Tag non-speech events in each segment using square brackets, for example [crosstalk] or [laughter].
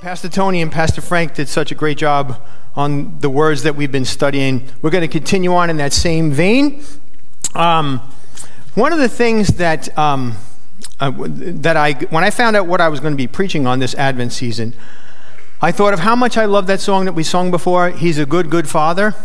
Pastor Tony and Pastor Frank did such a great job on the words that we've been studying. We're going to continue on in that same vein. Um, one of the things that um, uh, that I when I found out what I was going to be preaching on this Advent season, I thought of how much I love that song that we sung before. He's a good, good father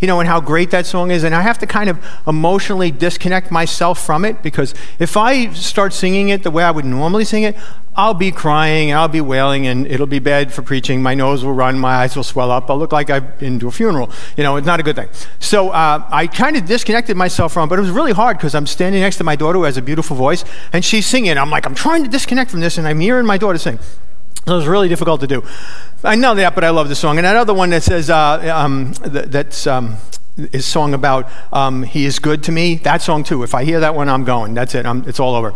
you know, and how great that song is. And I have to kind of emotionally disconnect myself from it because if I start singing it the way I would normally sing it, I'll be crying I'll be wailing and it'll be bad for preaching. My nose will run, my eyes will swell up. I'll look like I've been to a funeral. You know, it's not a good thing. So uh, I kind of disconnected myself from but it was really hard because I'm standing next to my daughter who has a beautiful voice and she's singing. I'm like, I'm trying to disconnect from this and I'm hearing my daughter sing. So it was really difficult to do. I know that, but I love the song. And that other one that says, uh, um, that's um, is song about um, he is good to me. That song too. If I hear that one, I'm going. That's it. I'm, it's all over.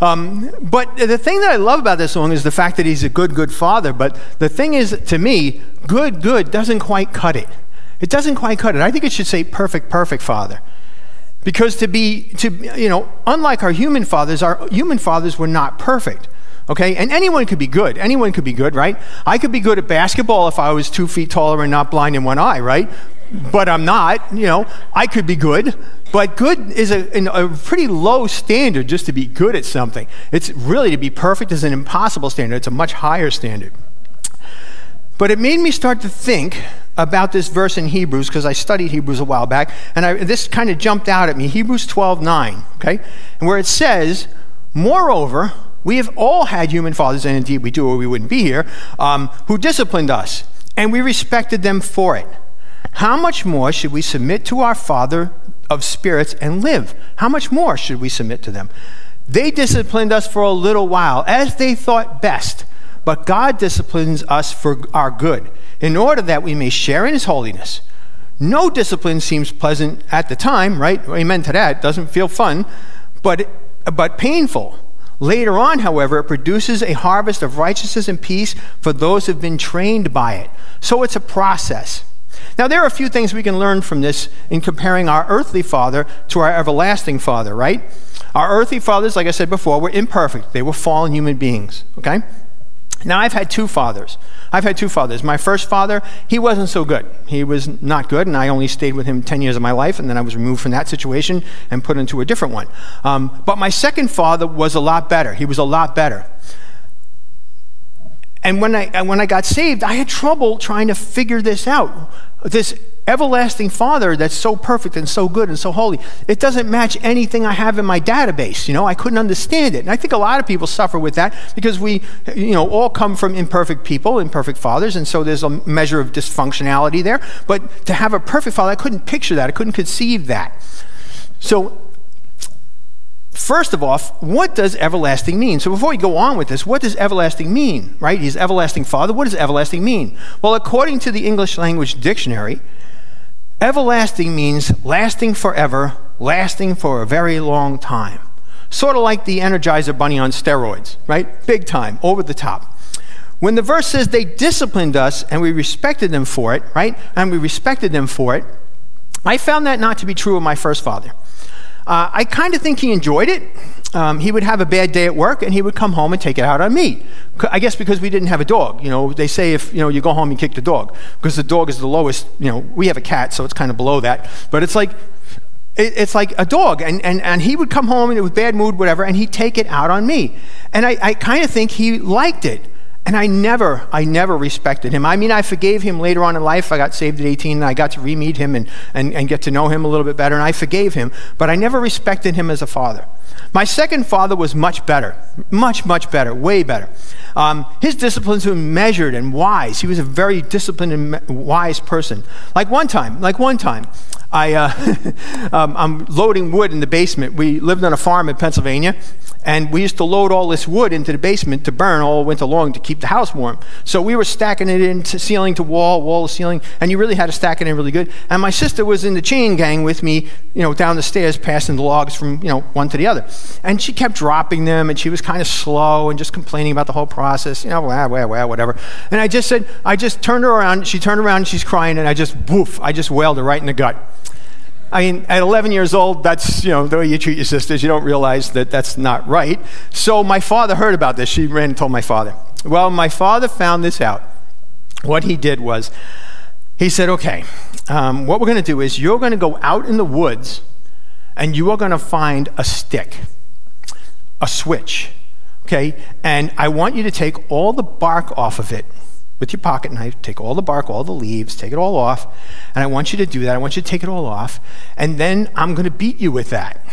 Um, but the thing that I love about this song is the fact that he's a good, good father. But the thing is, to me, good, good doesn't quite cut it. It doesn't quite cut it. I think it should say perfect, perfect father. Because to be, to, you know, unlike our human fathers, our human fathers were not perfect. Okay? And anyone could be good. Anyone could be good, right? I could be good at basketball if I was two feet taller and not blind in one eye, right? But I'm not. You know, I could be good. But good is a, a pretty low standard just to be good at something. It's really to be perfect is an impossible standard, it's a much higher standard. But it made me start to think about this verse in Hebrews because I studied Hebrews a while back, and I, this kind of jumped out at me. Hebrews 12 9, okay? And where it says, Moreover, we have all had human fathers, and indeed we do, or we wouldn't be here, um, who disciplined us, and we respected them for it. How much more should we submit to our Father of spirits and live? How much more should we submit to them? They disciplined us for a little while, as they thought best, but God disciplines us for our good, in order that we may share in His holiness. No discipline seems pleasant at the time, right? Amen to that. Doesn't feel fun, but, but painful. Later on, however, it produces a harvest of righteousness and peace for those who've been trained by it. So it's a process. Now, there are a few things we can learn from this in comparing our earthly father to our everlasting father, right? Our earthly fathers, like I said before, were imperfect. They were fallen human beings, okay? Now, I've had two fathers. I've had two fathers. My first father, he wasn't so good. He was not good, and I only stayed with him 10 years of my life, and then I was removed from that situation and put into a different one. Um, but my second father was a lot better. He was a lot better. And when I, when I got saved, I had trouble trying to figure this out. This everlasting Father that's so perfect and so good and so holy, it doesn't match anything I have in my database. You know, I couldn't understand it. And I think a lot of people suffer with that because we, you know, all come from imperfect people, imperfect fathers, and so there's a measure of dysfunctionality there. But to have a perfect father, I couldn't picture that. I couldn't conceive that. So First of all, what does everlasting mean? So before we go on with this, what does everlasting mean, right? He's everlasting father. What does everlasting mean? Well, according to the English language dictionary, Everlasting means lasting forever, lasting for a very long time. Sort of like the Energizer Bunny on steroids, right? Big time, over the top. When the verse says they disciplined us and we respected them for it, right? And we respected them for it, I found that not to be true of my first father. Uh, I kind of think he enjoyed it um, he would have a bad day at work and he would come home and take it out on me. I guess because we didn't have a dog. You know, they say if you know you go home and kick the dog because the dog is the lowest. You know, we have a cat, so it's kind of below that. But it's like it's like a dog, and, and, and he would come home and it was bad mood, whatever, and he'd take it out on me. And I, I kind of think he liked it. And I never, I never respected him. I mean, I forgave him later on in life. I got saved at 18 and I got to re meet him and, and, and get to know him a little bit better, and I forgave him, but I never respected him as a father. My second father was much better, much, much better, way better. Um, his disciplines were measured and wise. He was a very disciplined and wise person. Like one time, like one time, I, uh, [laughs] um, I'm loading wood in the basement. We lived on a farm in Pennsylvania, and we used to load all this wood into the basement to burn all winter long to keep the house warm. So we were stacking it into ceiling to wall, wall to ceiling, and you really had to stack it in really good. And my sister was in the chain gang with me, you know, down the stairs, passing the logs from, you know, one to the other. And she kept dropping them, and she was kind of slow and just complaining about the whole process, you know, wah, wah, wah, whatever. And I just said, I just turned her around, she turned around, and she's crying, and I just, woof, I just wailed her right in the gut. I mean, at 11 years old, that's, you know, the way you treat your sisters. You don't realize that that's not right. So my father heard about this. She ran and told my father. Well, my father found this out. What he did was, he said, okay, um, what we're going to do is you're going to go out in the woods and you are going to find a stick, a switch, okay? And I want you to take all the bark off of it with your pocket knife, take all the bark, all the leaves, take it all off. And I want you to do that. I want you to take it all off. And then I'm going to beat you with that.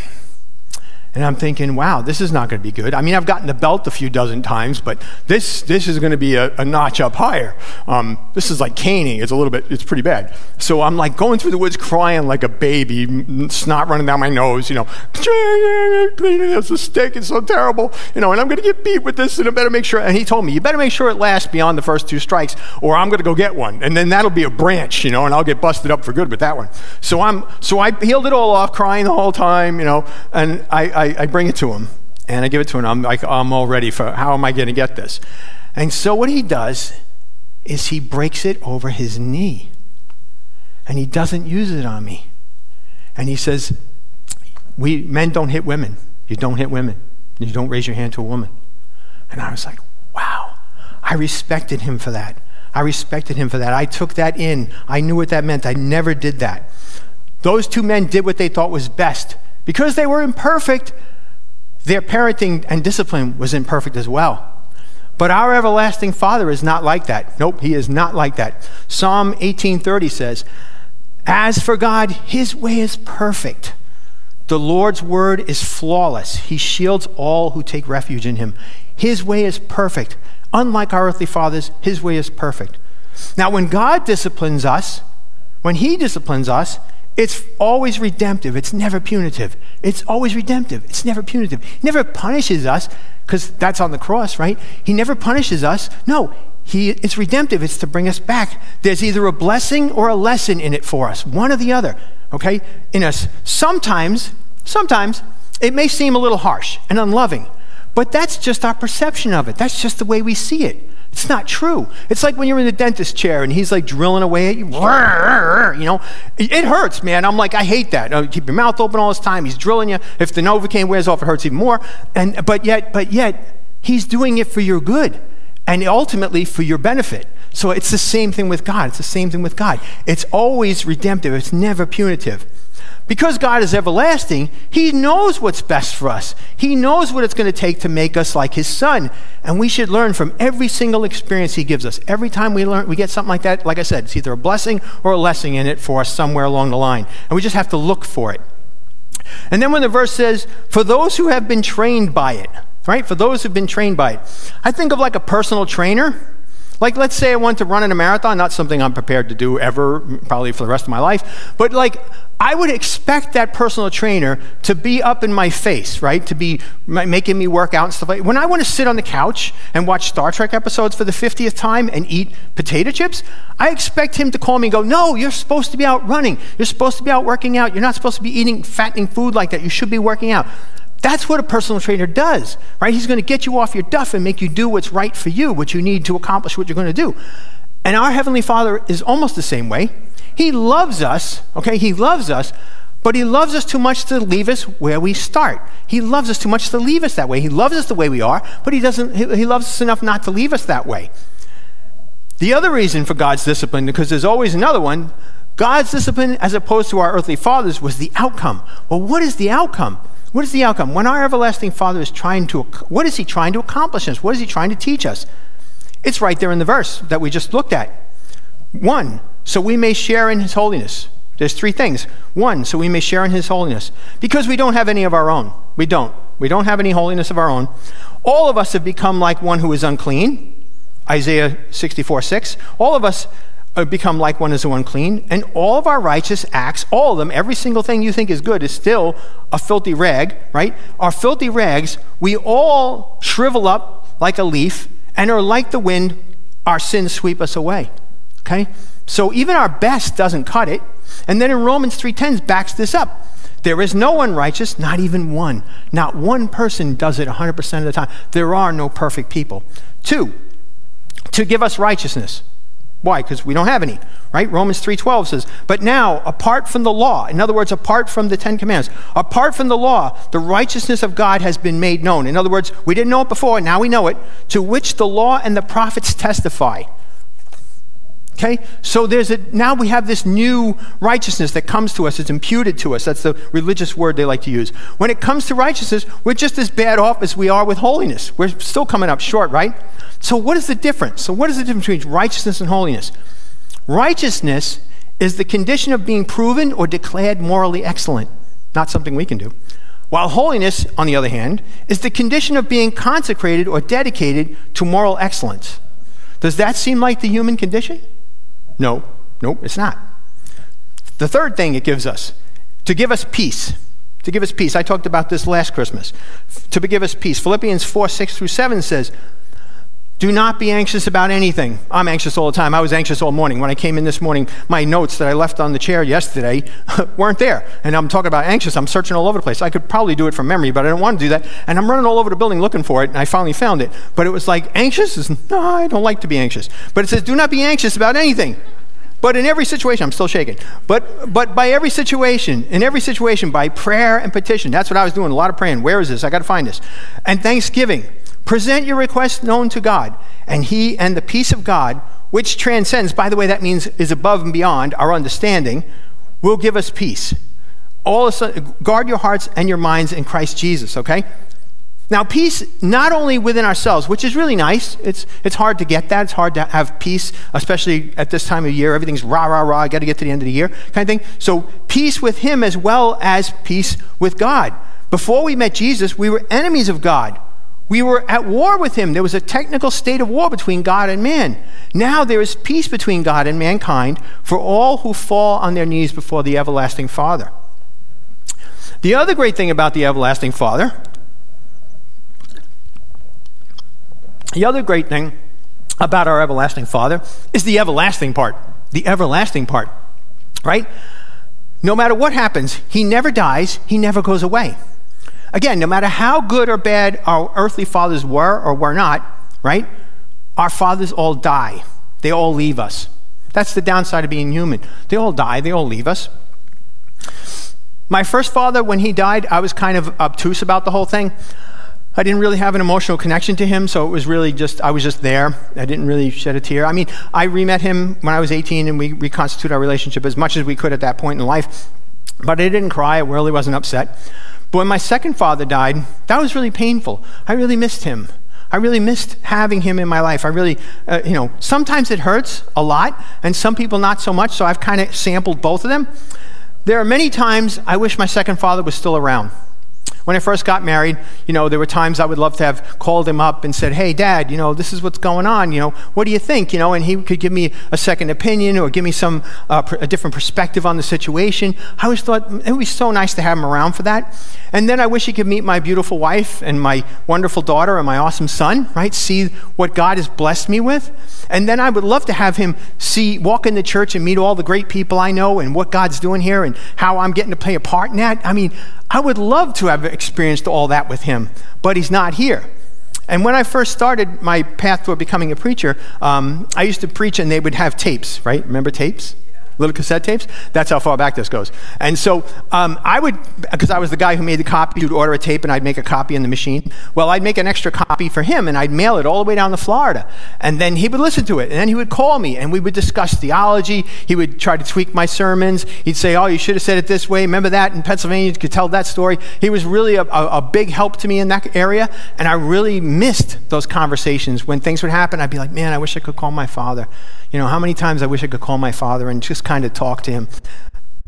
And I'm thinking, wow, this is not going to be good. I mean, I've gotten the belt a few dozen times, but this, this is going to be a, a notch up higher. Um, this is like caning. It's a little bit, it's pretty bad. So I'm like going through the woods crying like a baby, snot running down my nose, you know, this a stick. It's so terrible, you know, and I'm going to get beat with this and I better make sure. And he told me, you better make sure it lasts beyond the first two strikes or I'm going to go get one. And then that'll be a branch, you know, and I'll get busted up for good with that one. So I'm, so I healed it all off, crying the whole time, you know, and I, I, I bring it to him and I give it to him. I'm like, I'm all ready for how am I going to get this? And so what he does is he breaks it over his knee and he doesn't use it on me. And he says, we men don't hit women. You don't hit women. You don't raise your hand to a woman. And I was like, wow. I respected him for that. I respected him for that. I took that in. I knew what that meant. I never did that. Those two men did what they thought was best. Because they were imperfect, their parenting and discipline was imperfect as well. But our everlasting Father is not like that. Nope, he is not like that. Psalm 18:30 says, "As for God, his way is perfect. The Lord's word is flawless. He shields all who take refuge in him. His way is perfect. Unlike our earthly fathers, his way is perfect." Now, when God disciplines us, when he disciplines us, it's always redemptive. It's never punitive. It's always redemptive. It's never punitive. He never punishes us because that's on the cross, right? He never punishes us. No, he, it's redemptive. It's to bring us back. There's either a blessing or a lesson in it for us, one or the other, okay? In us. Sometimes, sometimes it may seem a little harsh and unloving, but that's just our perception of it. That's just the way we see it. It's not true. It's like when you're in the dentist chair and he's like drilling away at you. You know, it hurts, man. I'm like, I hate that. You keep your mouth open all this time. He's drilling you. If the Novocaine wears off, it hurts even more. And but yet, but yet, he's doing it for your good, and ultimately for your benefit. So it's the same thing with God. It's the same thing with God. It's always redemptive. It's never punitive. Because God is everlasting, He knows what's best for us. He knows what it's going to take to make us like His Son. And we should learn from every single experience He gives us. Every time we learn, we get something like that, like I said, it's either a blessing or a lesson in it for us somewhere along the line. And we just have to look for it. And then when the verse says, for those who have been trained by it, right? For those who've been trained by it. I think of like a personal trainer like, let's say I want to run in a marathon, not something I'm prepared to do ever, probably for the rest of my life, but like, I would expect that personal trainer to be up in my face, right? To be making me work out and stuff like When I want to sit on the couch and watch Star Trek episodes for the 50th time and eat potato chips, I expect him to call me and go, No, you're supposed to be out running. You're supposed to be out working out. You're not supposed to be eating fattening food like that. You should be working out. That's what a personal trainer does, right? He's going to get you off your duff and make you do what's right for you, what you need to accomplish what you're going to do. And our Heavenly Father is almost the same way. He loves us, okay? He loves us, but He loves us too much to leave us where we start. He loves us too much to leave us that way. He loves us the way we are, but He doesn't, He, loves us enough not to leave us that way. The other reason for God's discipline, because there's always another one, God's discipline, as opposed to our earthly fathers, was the outcome. Well, what is the outcome? What is the outcome? When our everlasting Father is trying to, what is he trying to accomplish us? What is he trying to teach us? It's right there in the verse that we just looked at. One, so we may share in his holiness. There's three things. One, so we may share in his holiness. Because we don't have any of our own. We don't. We don't have any holiness of our own. All of us have become like one who is unclean. Isaiah 64 6. All of us Uh, become like one is unclean, and all of our righteous acts, all of them, every single thing you think is good, is still a filthy rag, right? Our filthy rags, we all shrivel up like a leaf and are like the wind, our sins sweep us away. Okay? So even our best doesn't cut it. And then in Romans 3:10 backs this up. There is no one righteous, not even one. Not one person does it 100% of the time. There are no perfect people. Two, to give us righteousness. Why? Because we don't have any. right? Romans 3:12 says, "But now, apart from the law, in other words, apart from the 10 commandments, apart from the law, the righteousness of God has been made known." In other words, we didn't know it before, now we know it, to which the law and the prophets testify. Okay? So there's a now we have this new righteousness that comes to us, it's imputed to us. That's the religious word they like to use. When it comes to righteousness, we're just as bad off as we are with holiness. We're still coming up short, right? So what is the difference? So what is the difference between righteousness and holiness? Righteousness is the condition of being proven or declared morally excellent, not something we can do. While holiness, on the other hand, is the condition of being consecrated or dedicated to moral excellence. Does that seem like the human condition? No, no, it's not. The third thing it gives us to give us peace. To give us peace. I talked about this last Christmas. To give us peace. Philippians 4 6 through 7 says, do not be anxious about anything. I'm anxious all the time. I was anxious all morning. When I came in this morning, my notes that I left on the chair yesterday [laughs] weren't there. And I'm talking about anxious. I'm searching all over the place. I could probably do it from memory, but I don't want to do that. And I'm running all over the building looking for it, and I finally found it. But it was like, anxious? Is, no, I don't like to be anxious. But it says, do not be anxious about anything. But in every situation, I'm still shaking. But but by every situation, in every situation, by prayer and petition. That's what I was doing. A lot of praying. Where is this? I got to find this. And thanksgiving. Present your request known to God, and He and the peace of God, which transcends, by the way, that means is above and beyond our understanding, will give us peace. All of a sudden, guard your hearts and your minds in Christ Jesus, okay? Now, peace not only within ourselves, which is really nice. It's, it's hard to get that. It's hard to have peace, especially at this time of year. Everything's rah, rah, rah. I got to get to the end of the year kind of thing. So, peace with Him as well as peace with God. Before we met Jesus, we were enemies of God. We were at war with him. There was a technical state of war between God and man. Now there is peace between God and mankind for all who fall on their knees before the everlasting Father. The other great thing about the everlasting Father, the other great thing about our everlasting Father is the everlasting part. The everlasting part, right? No matter what happens, he never dies, he never goes away. Again, no matter how good or bad our earthly fathers were or were not, right? Our fathers all die. They all leave us. That's the downside of being human. They all die, they all leave us. My first father, when he died, I was kind of obtuse about the whole thing. I didn't really have an emotional connection to him, so it was really just, I was just there. I didn't really shed a tear. I mean, I re met him when I was 18 and we reconstituted our relationship as much as we could at that point in life. But I didn't cry, I really wasn't upset. But when my second father died, that was really painful. I really missed him. I really missed having him in my life. I really, uh, you know, sometimes it hurts a lot, and some people not so much, so I've kind of sampled both of them. There are many times I wish my second father was still around. When I first got married, you know, there were times I would love to have called him up and said, "Hey, Dad, you know, this is what's going on. You know, what do you think? You know?" And he could give me a second opinion or give me some uh, a different perspective on the situation. I always thought it would be so nice to have him around for that. And then I wish he could meet my beautiful wife and my wonderful daughter and my awesome son. Right? See what God has blessed me with. And then I would love to have him see walk in the church and meet all the great people I know and what God's doing here and how I'm getting to play a part in that. I mean, I would love to have experienced all that with him, but he's not here. And when I first started my path toward becoming a preacher, um, I used to preach and they would have tapes, right? Remember tapes? Little cassette tapes. That's how far back this goes. And so um, I would, because I was the guy who made the copy, you'd order a tape and I'd make a copy in the machine. Well, I'd make an extra copy for him and I'd mail it all the way down to Florida. And then he would listen to it. And then he would call me and we would discuss theology. He would try to tweak my sermons. He'd say, Oh, you should have said it this way. Remember that in Pennsylvania? You could tell that story. He was really a, a, a big help to me in that area. And I really missed those conversations. When things would happen, I'd be like, Man, I wish I could call my father. You know, how many times I wish I could call my father and just kind of talk to him.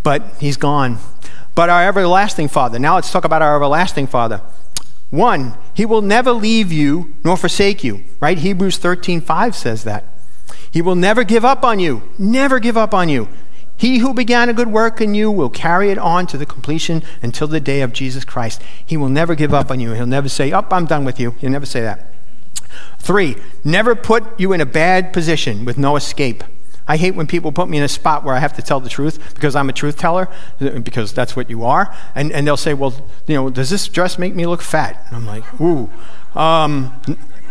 But he's gone. But our everlasting Father. Now let's talk about our everlasting Father. One, he will never leave you nor forsake you, right? Hebrews 13, 5 says that. He will never give up on you, never give up on you. He who began a good work in you will carry it on to the completion until the day of Jesus Christ. He will never give up on you. He'll never say, oh, I'm done with you. He'll never say that. Three, never put you in a bad position with no escape. I hate when people put me in a spot where I have to tell the truth because I'm a truth teller, because that's what you are. And, and they'll say, Well, you know, does this dress make me look fat? And I'm like, Ooh. Um,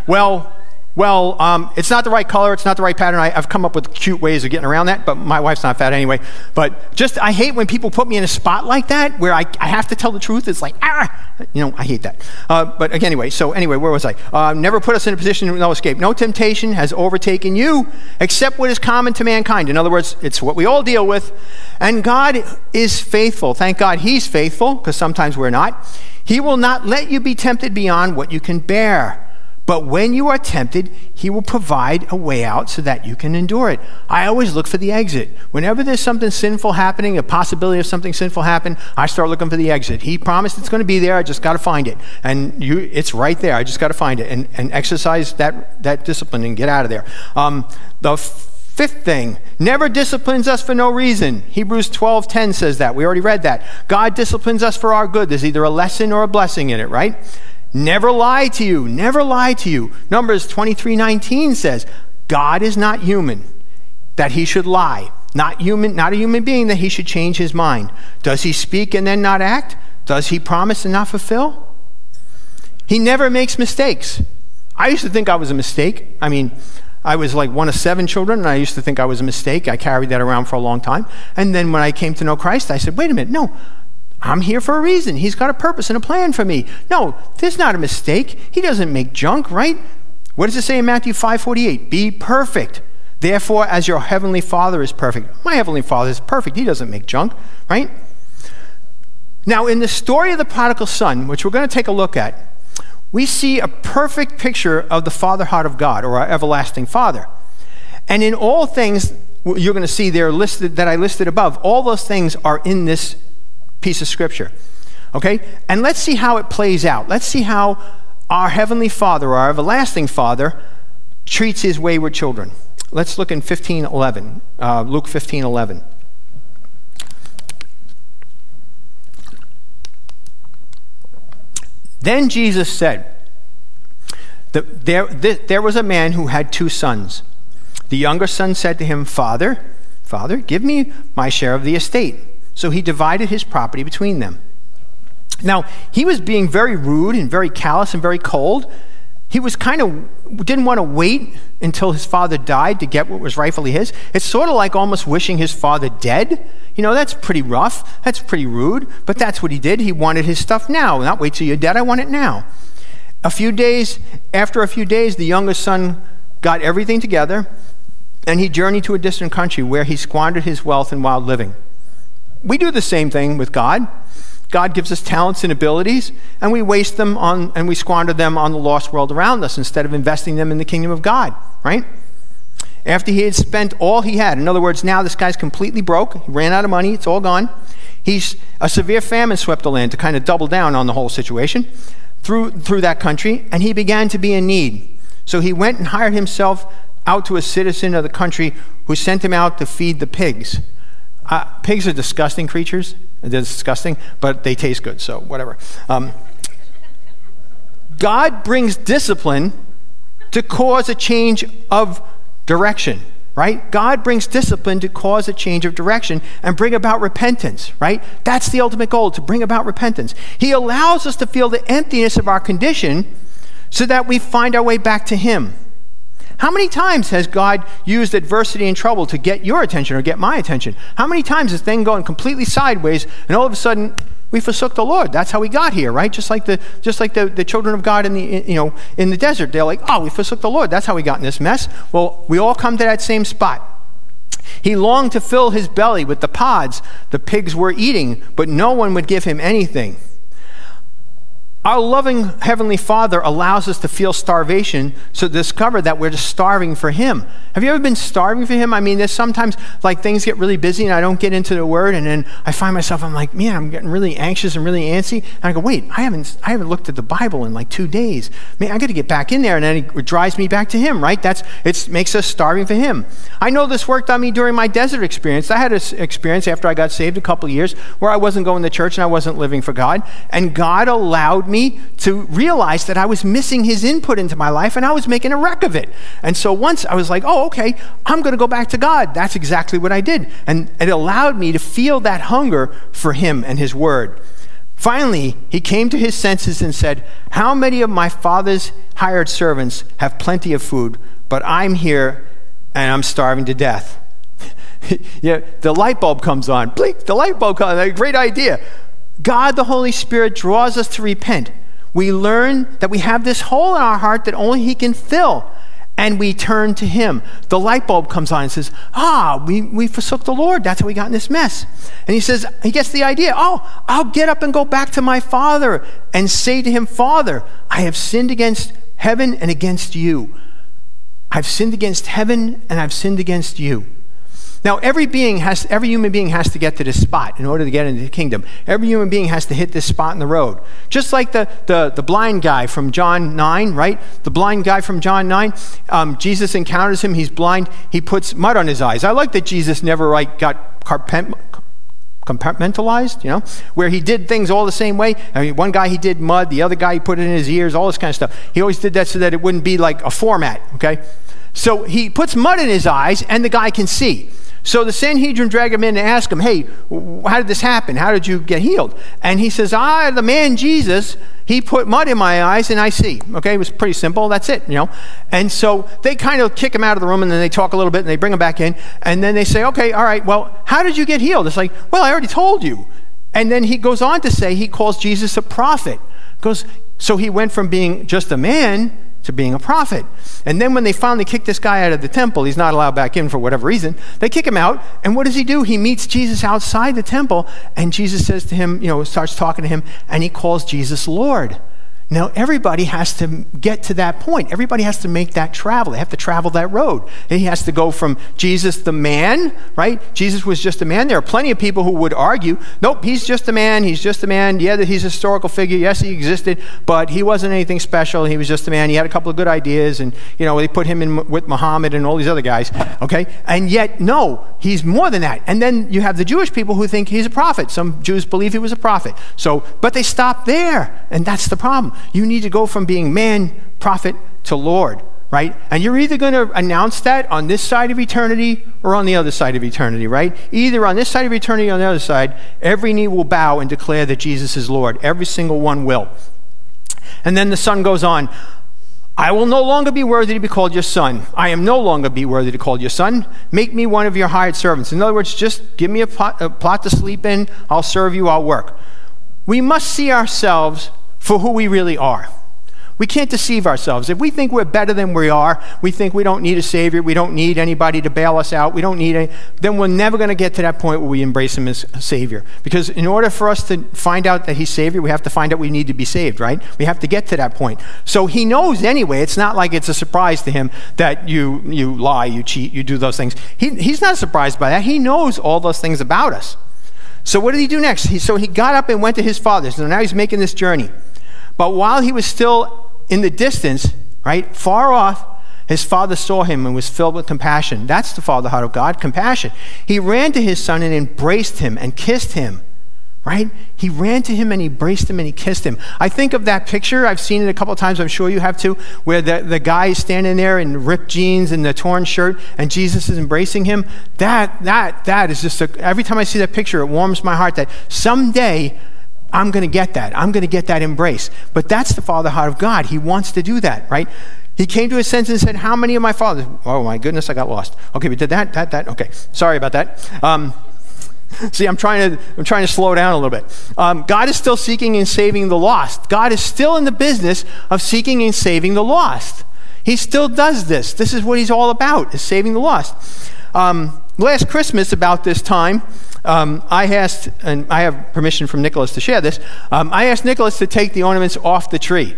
well, Well, um, it's not the right color. It's not the right pattern. I, have come up with cute ways of getting around that, but my wife's not fat anyway. But just, I hate when people put me in a spot like that where I, I have to tell the truth. It's like, ah, you know, I hate that. Uh, but again, anyway, so anyway, where was I? Uh, never put us in a position of no escape. No temptation has overtaken you except what is common to mankind. In other words, it's what we all deal with. And God is faithful. Thank God He's faithful, because sometimes we're not. He will not let you be tempted beyond what you can bear. But when you are tempted, he will provide a way out so that you can endure it. I always look for the exit. Whenever there's something sinful happening, a possibility of something sinful happen, I start looking for the exit. He promised it's going to be there. I just got to find it. And you, it's right there. I just got to find it and, and exercise that, that discipline and get out of there. Um, the Fifth thing, never disciplines us for no reason. Hebrews 12:10 says that. We already read that. God disciplines us for our good. There's either a lesson or a blessing in it, right? Never lie to you. Never lie to you. Numbers 23:19 says, God is not human that he should lie. Not human, not a human being that he should change his mind. Does he speak and then not act? Does he promise and not fulfill? He never makes mistakes. I used to think I was a mistake. I mean, I was like one of seven children, and I used to think I was a mistake. I carried that around for a long time. And then when I came to know Christ, I said, wait a minute, no, I'm here for a reason. He's got a purpose and a plan for me. No, there's not a mistake. He doesn't make junk, right? What does it say in Matthew 5:48? Be perfect. Therefore, as your heavenly Father is perfect. My heavenly Father is perfect. He doesn't make junk, right? Now, in the story of the prodigal son, which we're going to take a look at, we see a perfect picture of the father heart of God or our everlasting Father. And in all things, you're going to see there listed that I listed above, all those things are in this piece of scripture. Okay? And let's see how it plays out. Let's see how our Heavenly Father, our everlasting Father, treats his wayward children. Let's look in 1511, uh, Luke 15 11. Then Jesus said, there, there was a man who had two sons. The younger son said to him, Father, Father, give me my share of the estate. So he divided his property between them. Now, he was being very rude and very callous and very cold. He was kind of didn't want to wait until his father died to get what was rightfully his. It's sort of like almost wishing his father dead. You know, that's pretty rough. That's pretty rude, but that's what he did. He wanted his stuff now, not wait till you're dead. I want it now. A few days, after a few days, the youngest son got everything together and he journeyed to a distant country where he squandered his wealth in wild living. We do the same thing with God. God gives us talents and abilities, and we waste them on and we squander them on the lost world around us instead of investing them in the kingdom of God, right? After he had spent all he had, in other words, now this guy's completely broke, he ran out of money, it's all gone. He's a severe famine swept the land to kind of double down on the whole situation through, through that country, and he began to be in need. So he went and hired himself out to a citizen of the country who sent him out to feed the pigs. Uh, pigs are disgusting creatures. They're disgusting, but they taste good, so whatever. Um, God brings discipline to cause a change of direction, right? God brings discipline to cause a change of direction and bring about repentance, right? That's the ultimate goal, to bring about repentance. He allows us to feel the emptiness of our condition so that we find our way back to Him. How many times has God used adversity and trouble to get your attention or get my attention? How many times has thing gone completely sideways and all of a sudden we forsook the Lord? That's how we got here, right? Just like the just like the, the children of God in the you know in the desert. They're like, oh, we forsook the Lord. That's how we got in this mess. Well, we all come to that same spot. He longed to fill his belly with the pods the pigs were eating, but no one would give him anything. Our loving Heavenly Father allows us to feel starvation so to discover that we're just starving for Him. Have you ever been starving for Him? I mean, there's sometimes like things get really busy and I don't get into the Word, and then I find myself, I'm like, man, I'm getting really anxious and really antsy. And I go, wait, I haven't, I haven't looked at the Bible in like two days. Man, I got to get back in there, and then it drives me back to Him, right? That's it makes us starving for Him. I know this worked on me during my desert experience. I had an experience after I got saved a couple years where I wasn't going to church and I wasn't living for God, and God allowed me to realize that I was missing his input into my life and I was making a wreck of it. And so once I was like, oh, okay, I'm going to go back to God. That's exactly what I did. And it allowed me to feel that hunger for him and his word. Finally, he came to his senses and said, How many of my father's hired servants have plenty of food, but I'm here and I'm starving to death? [laughs] yeah, the light bulb comes on. Blink, the light bulb comes on. Great idea. God, the Holy Spirit, draws us to repent. We learn that we have this hole in our heart that only He can fill and we turn to him. The light bulb comes on and says, Ah, we, we forsook the Lord. That's how we got in this mess. And he says, he gets the idea, Oh, I'll get up and go back to my father and say to him, Father, I have sinned against heaven and against you. I've sinned against heaven and I've sinned against you. Now, every being has, every human being has to get to this spot in order to get into the kingdom. Every human being has to hit this spot in the road. Just like the, the, the blind guy from John 9, right? The blind guy from John 9, um, Jesus encounters him. He's blind. He puts mud on his eyes. I like that Jesus never like, got carpent, compartmentalized, you know, where he did things all the same way. I mean, one guy he did mud, the other guy he put it in his ears, all this kind of stuff. He always did that so that it wouldn't be like a format, okay? So he puts mud in his eyes and the guy can see. So the Sanhedrin drag him in and ask him, Hey, how did this happen? How did you get healed? And he says, Ah, the man Jesus, he put mud in my eyes and I see. Okay, it was pretty simple. That's it, you know. And so they kind of kick him out of the room and then they talk a little bit and they bring him back in. And then they say, Okay, all right, well, how did you get healed? It's like, Well, I already told you. And then he goes on to say he calls Jesus a prophet. Goes, so he went from being just a man to being a prophet. And then when they finally kick this guy out of the temple, he's not allowed back in for whatever reason. They kick him out, and what does he do? He meets Jesus outside the temple, and Jesus says to him, you know, starts talking to him, and he calls Jesus Lord. Now, everybody has to get to that point. Everybody has to make that travel. They have to travel that road. And he has to go from Jesus the man, right? Jesus was just a man. There are plenty of people who would argue, nope, he's just a man. He's just a man. Yeah, he's a historical figure. Yes, he existed, but he wasn't anything special. He was just a man. He had a couple of good ideas, and, you know, they put him in with Muhammad and all these other guys, okay? And yet, no, he's more than that. And then you have the Jewish people who think he's a prophet. Some Jews believe he was a prophet. So, but they stop there, and that's the problem. You need to go from being man, prophet, to Lord, right? And you're either going to announce that on this side of eternity or on the other side of eternity, right? Either on this side of eternity or on the other side, every knee will bow and declare that Jesus is Lord. Every single one will. And then the son goes on, I will no longer be worthy to be called your son. I am no longer be worthy to call your son. Make me one of your hired servants. In other words, just give me a plot, a plot to sleep in. I'll serve you. I'll work. We must see ourselves for who we really are. We can't deceive ourselves. If we think we're better than we are, we think we don't need a Savior, we don't need anybody to bail us out, we don't need any, then we're never going to get to that point where we embrace Him as Savior. Because in order for us to find out that He's Savior, we have to find out we need to be saved, right? We have to get to that point. So He knows anyway. It's not like it's a surprise to Him that you, you lie, you cheat, you do those things. He, he's not surprised by that. He knows all those things about us. So what did he do next? He, so he got up and went to his father. So now he's making this journey. But while he was still in the distance, right, far off, his father saw him and was filled with compassion. That's the fatherhood of God, compassion. He ran to his son and embraced him and kissed him right? He ran to him and he embraced him and he kissed him. I think of that picture. I've seen it a couple times. I'm sure you have too, where the, the guy is standing there in ripped jeans and the torn shirt and Jesus is embracing him. That, that, that is just, a, every time I see that picture, it warms my heart that someday I'm going to get that. I'm going to get that embrace. But that's the father heart of God. He wants to do that, right? He came to his senses and said, How many of my fathers? Oh my goodness, I got lost. Okay, we did that, that, that. Okay, sorry about that. Um, [laughs] See, I'm trying to, I'm trying to slow down a little bit. Um, God is still seeking and saving the lost. God is still in the business of seeking and saving the lost. He still does this. This is what he's all about, is saving the lost. Um, last Christmas, about this time, um, I asked, and I have permission from Nicholas to share this, um, I asked Nicholas to take the ornaments off the tree.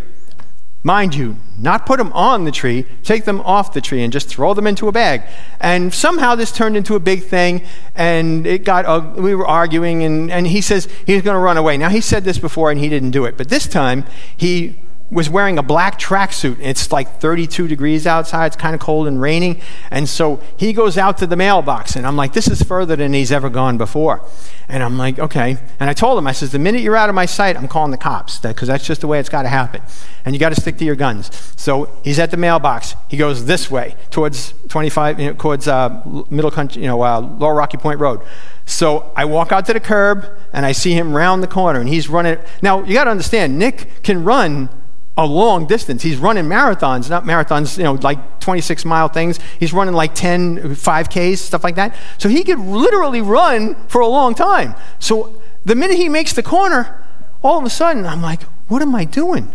Mind you, not put them on the tree, take them off the tree and just throw them into a bag. And somehow this turned into a big thing, and it got, uh, we were arguing, and, and he says he's going to run away. Now, he said this before and he didn't do it, but this time he was wearing a black tracksuit. It's like 32 degrees outside. It's kind of cold and raining. And so he goes out to the mailbox, and I'm like, this is further than he's ever gone before. And I'm like, okay. And I told him, I says, the minute you're out of my sight, I'm calling the cops, because that's just the way it's got to happen. And you got to stick to your guns. So he's at the mailbox. He goes this way towards 25, you know, towards uh, middle country, you know, uh, Lower Rocky Point Road. So I walk out to the curb and I see him round the corner and he's running. Now, you got to understand, Nick can run a long distance. He's running marathons, not marathons, you know, like 26 mile things. He's running like 10, 5Ks, stuff like that. So he could literally run for a long time. So the minute he makes the corner, all of a sudden I'm like, what am I doing?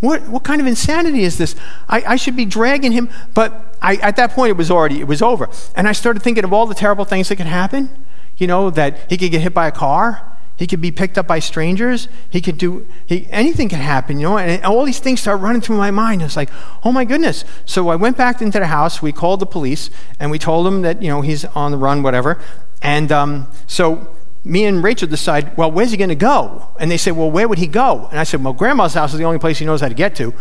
What, what kind of insanity is this? I, I should be dragging him. But I, at that point, it was already, it was over. And I started thinking of all the terrible things that could happen. You know, that he could get hit by a car. He could be picked up by strangers. He could do, he, anything could happen, you know, and all these things start running through my mind. It's like, oh my goodness. So I went back into the house. We called the police and we told them that, you know, he's on the run, whatever. And um, so me and Rachel decide, well, where's he going to go? And they say, well, where would he go? And I said, well, grandma's house is the only place he knows how to get to.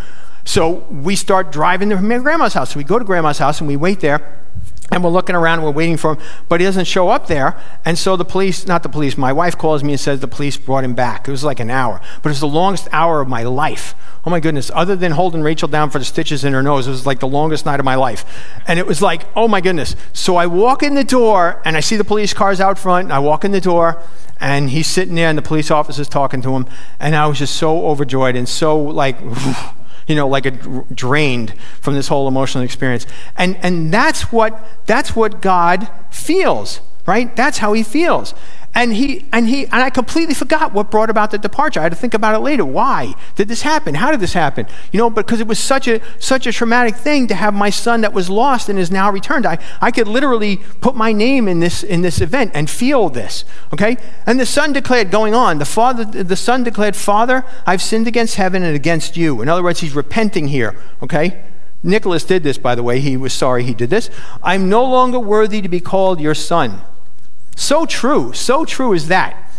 So we start driving to grandma's house. So we go to grandma's house and we wait there. And we're looking around and we're waiting for him, but he doesn't show up there. And so the police, not the police, my wife calls me and says the police brought him back. It was like an hour, but it was the longest hour of my life. Oh my goodness, other than holding Rachel down for the stitches in her nose, it was like the longest night of my life. And it was like, oh my goodness. So I walk in the door and I see the police cars out front. And I walk in the door and he's sitting there and the police officer's talking to him. And I was just so overjoyed and so like, [laughs] you know, like a drained from this whole emotional experience. And, and that's, what, that's what God feels, right? That's how he feels. And he and he and I completely forgot what brought about the departure. I had to think about it later. Why did this happen? How did this happen? You know, because it was such a such a traumatic thing to have my son that was lost and is now returned. I, I could literally put my name in this in this event and feel this. Okay? And the son declared, going on, the father the son declared, Father, I've sinned against heaven and against you. In other words, he's repenting here. Okay? Nicholas did this, by the way. He was sorry he did this. I'm no longer worthy to be called your son. So true. So true is that.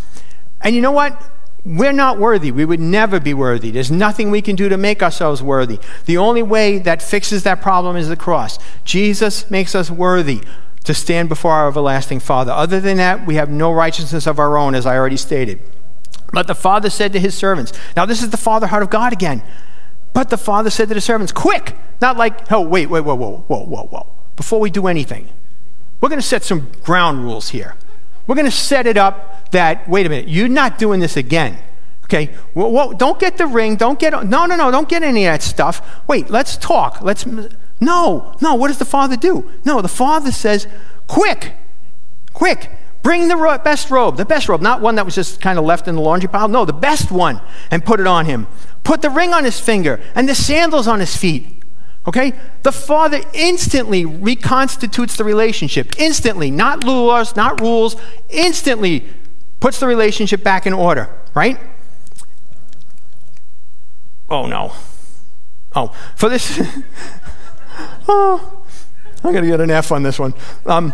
And you know what? We're not worthy. We would never be worthy. There's nothing we can do to make ourselves worthy. The only way that fixes that problem is the cross. Jesus makes us worthy to stand before our everlasting Father. Other than that, we have no righteousness of our own, as I already stated. But the Father said to his servants, now this is the Father heart of God again. But the Father said to the servants, quick! Not like, oh, wait, wait, whoa, whoa, whoa, whoa, whoa. Before we do anything, we're going to set some ground rules here. We're going to set it up that, wait a minute, you're not doing this again. Okay, well, well, don't get the ring. Don't get, no, no, no, don't get any of that stuff. Wait, let's talk. Let's, no, no, what does the father do? No, the father says, quick, quick, bring the ro- best robe, the best robe, not one that was just kind of left in the laundry pile. No, the best one, and put it on him. Put the ring on his finger and the sandals on his feet. Okay? The father instantly reconstitutes the relationship. Instantly, not laws, not rules, instantly puts the relationship back in order, right? Oh no. Oh, for this. [laughs] oh, I'm going to get an F on this one. Um,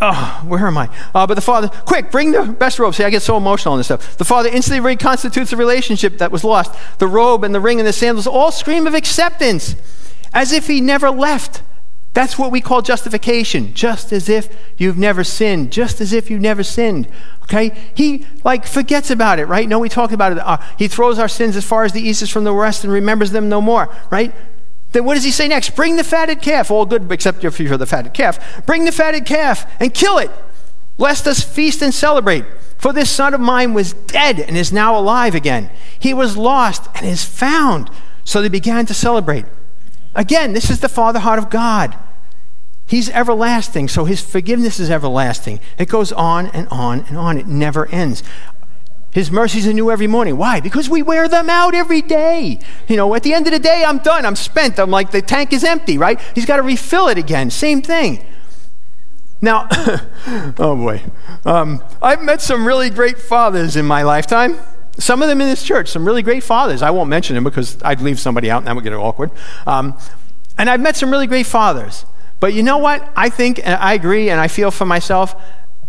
Oh, where am I? Uh, but the father, quick, bring the best robe. See, I get so emotional on this stuff. The father instantly reconstitutes the relationship that was lost. The robe and the ring and the sandals all scream of acceptance, as if he never left. That's what we call justification, just as if you've never sinned, just as if you've never sinned. Okay? He like forgets about it, right? No, we talked about it. Uh, he throws our sins as far as the east is from the west and remembers them no more, right? Then what does he say next? Bring the fatted calf. All good except if you're the fatted calf. Bring the fatted calf and kill it, lest us feast and celebrate. For this son of mine was dead and is now alive again. He was lost and is found. So they began to celebrate. Again, this is the father heart of God. He's everlasting, so his forgiveness is everlasting. It goes on and on and on. It never ends. His mercies are new every morning. Why? Because we wear them out every day. You know, at the end of the day, I'm done. I'm spent. I'm like, the tank is empty, right? He's got to refill it again. Same thing. Now, [laughs] oh boy. Um, I've met some really great fathers in my lifetime. Some of them in this church, some really great fathers. I won't mention them because I'd leave somebody out and that would get awkward. Um, and I've met some really great fathers. But you know what? I think, and I agree, and I feel for myself,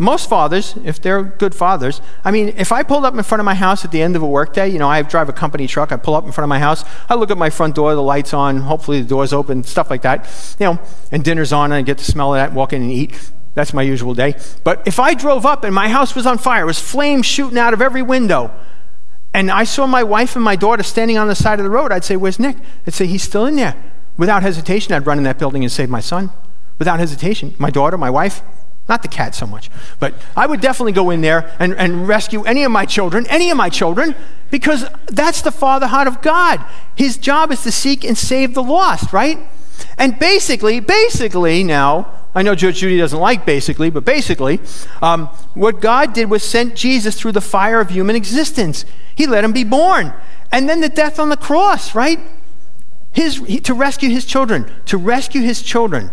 most fathers, if they're good fathers, I mean, if I pulled up in front of my house at the end of a workday, you know, I drive a company truck, I pull up in front of my house, I look at my front door, the light's on, hopefully the door's open, stuff like that, you know, and dinner's on, and I get to smell that, walk in and eat. That's my usual day. But if I drove up and my house was on fire, it was flames shooting out of every window, and I saw my wife and my daughter standing on the side of the road, I'd say, Where's Nick? I'd say, He's still in there. Without hesitation, I'd run in that building and save my son. Without hesitation. My daughter, my wife, Not the cat so much, but I would definitely go in there and, and rescue any of my children, any of my children, because that's the father heart of God. His job is to seek and save the lost, right? And basically, basically now, I know Judge Judy doesn't like basically, but basically, um, what God did was sent Jesus through the fire of human existence. He let him be born. And then the death on the cross, right? His, he, to rescue his children, to rescue his children.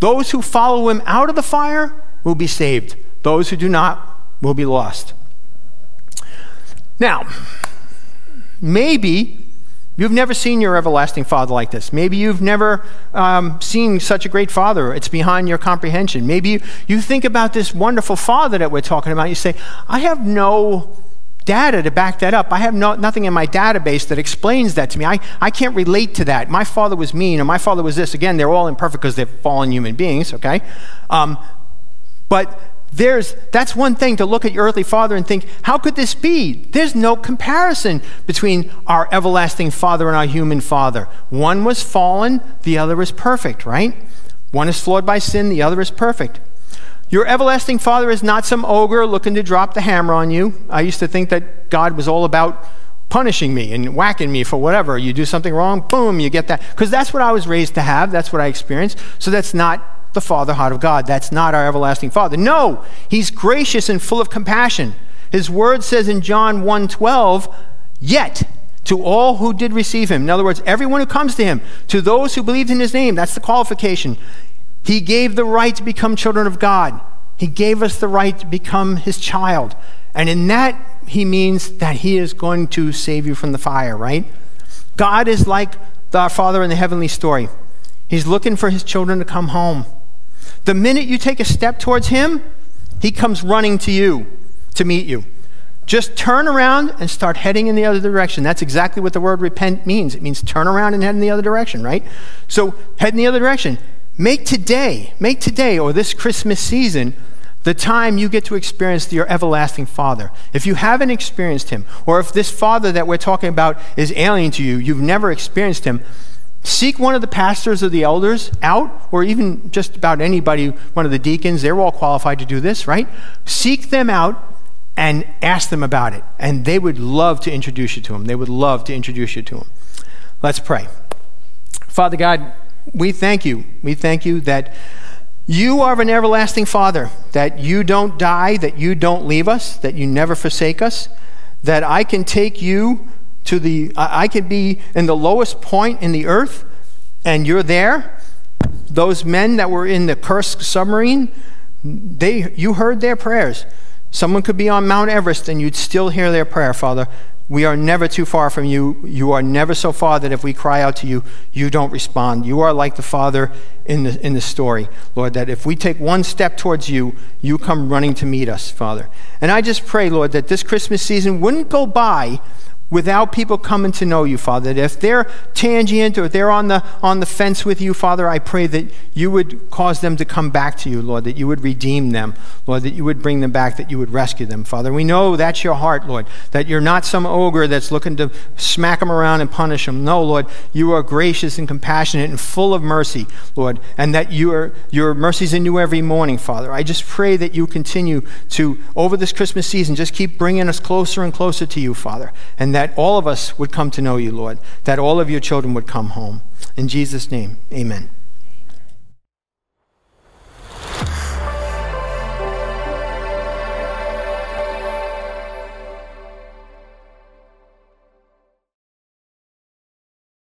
Those who follow him out of the fire will be saved. Those who do not will be lost. Now, maybe you've never seen your everlasting Father like this. Maybe you've never um, seen such a great Father. It's behind your comprehension. Maybe you, you think about this wonderful Father that we're talking about. You say, I have no data to back that up. I have no, nothing in my database that explains that to me. I, I can't relate to that. My father was mean, or my father was this. Again, they're all imperfect because they're fallen human beings, okay? Um, but there's that's one thing to look at your earthly father and think, how could this be? There's no comparison between our everlasting father and our human father. One was fallen, the other is perfect, right? One is flawed by sin, the other is perfect. Your everlasting Father is not some ogre looking to drop the hammer on you. I used to think that God was all about punishing me and whacking me for whatever. You do something wrong, boom, you get that. Because that's what I was raised to have, that's what I experienced. So that's not the Father heart of God. That's not our everlasting Father. No, He's gracious and full of compassion. His word says in John 1:12, yet to all who did receive him. In other words, everyone who comes to him, to those who believed in his name, that's the qualification. He gave the right to become children of God. He gave us the right to become his child. And in that, he means that he is going to save you from the fire, right? God is like our Father in the heavenly story. He's looking for his children to come home. The minute you take a step towards him, he comes running to you to meet you. Just turn around and start heading in the other direction. That's exactly what the word repent means. It means turn around and head in the other direction, right? So head in the other direction. Make today, make today or this Christmas season the time you get to experience your everlasting Father. If you haven't experienced Him, or if this Father that we're talking about is alien to you, you've never experienced Him, seek one of the pastors or the elders out, or even just about anybody, one of the deacons, they're all qualified to do this, right? Seek them out and ask them about it. And they would love to introduce you to them. They would love to introduce you to them. Let's pray. Father God, we thank you. We thank you that you are an everlasting Father, that you don't die, that you don't leave us, that you never forsake us, that I can take you to the, I could be in the lowest point in the earth, and you're there. Those men that were in the Kursk submarine, they, you heard their prayers. Someone could be on Mount Everest and you'd still hear their prayer, Father. We are never too far from you. You are never so far that if we cry out to you, you don't respond. You are like the Father in the, in the story, Lord, that if we take one step towards you, you come running to meet us, Father. And I just pray, Lord, that this Christmas season wouldn't go by without people coming to know you, Father. That if they're tangent or they're on the, on the fence with you, Father, I pray that you would cause them to come back to you, Lord, that you would redeem them, Lord, that you would bring them back, that you would rescue them, Father. We know that's your heart, Lord, that you're not some ogre that's looking to smack them around and punish them. No, Lord, you are gracious and compassionate and full of mercy, Lord, and that you are, your mercies are new every morning, Father. I just pray that you continue to, over this Christmas season, just keep bringing us closer and closer to you, Father, and that all of us would come to know you, Lord, that all of your children would come home. In Jesus' name, amen.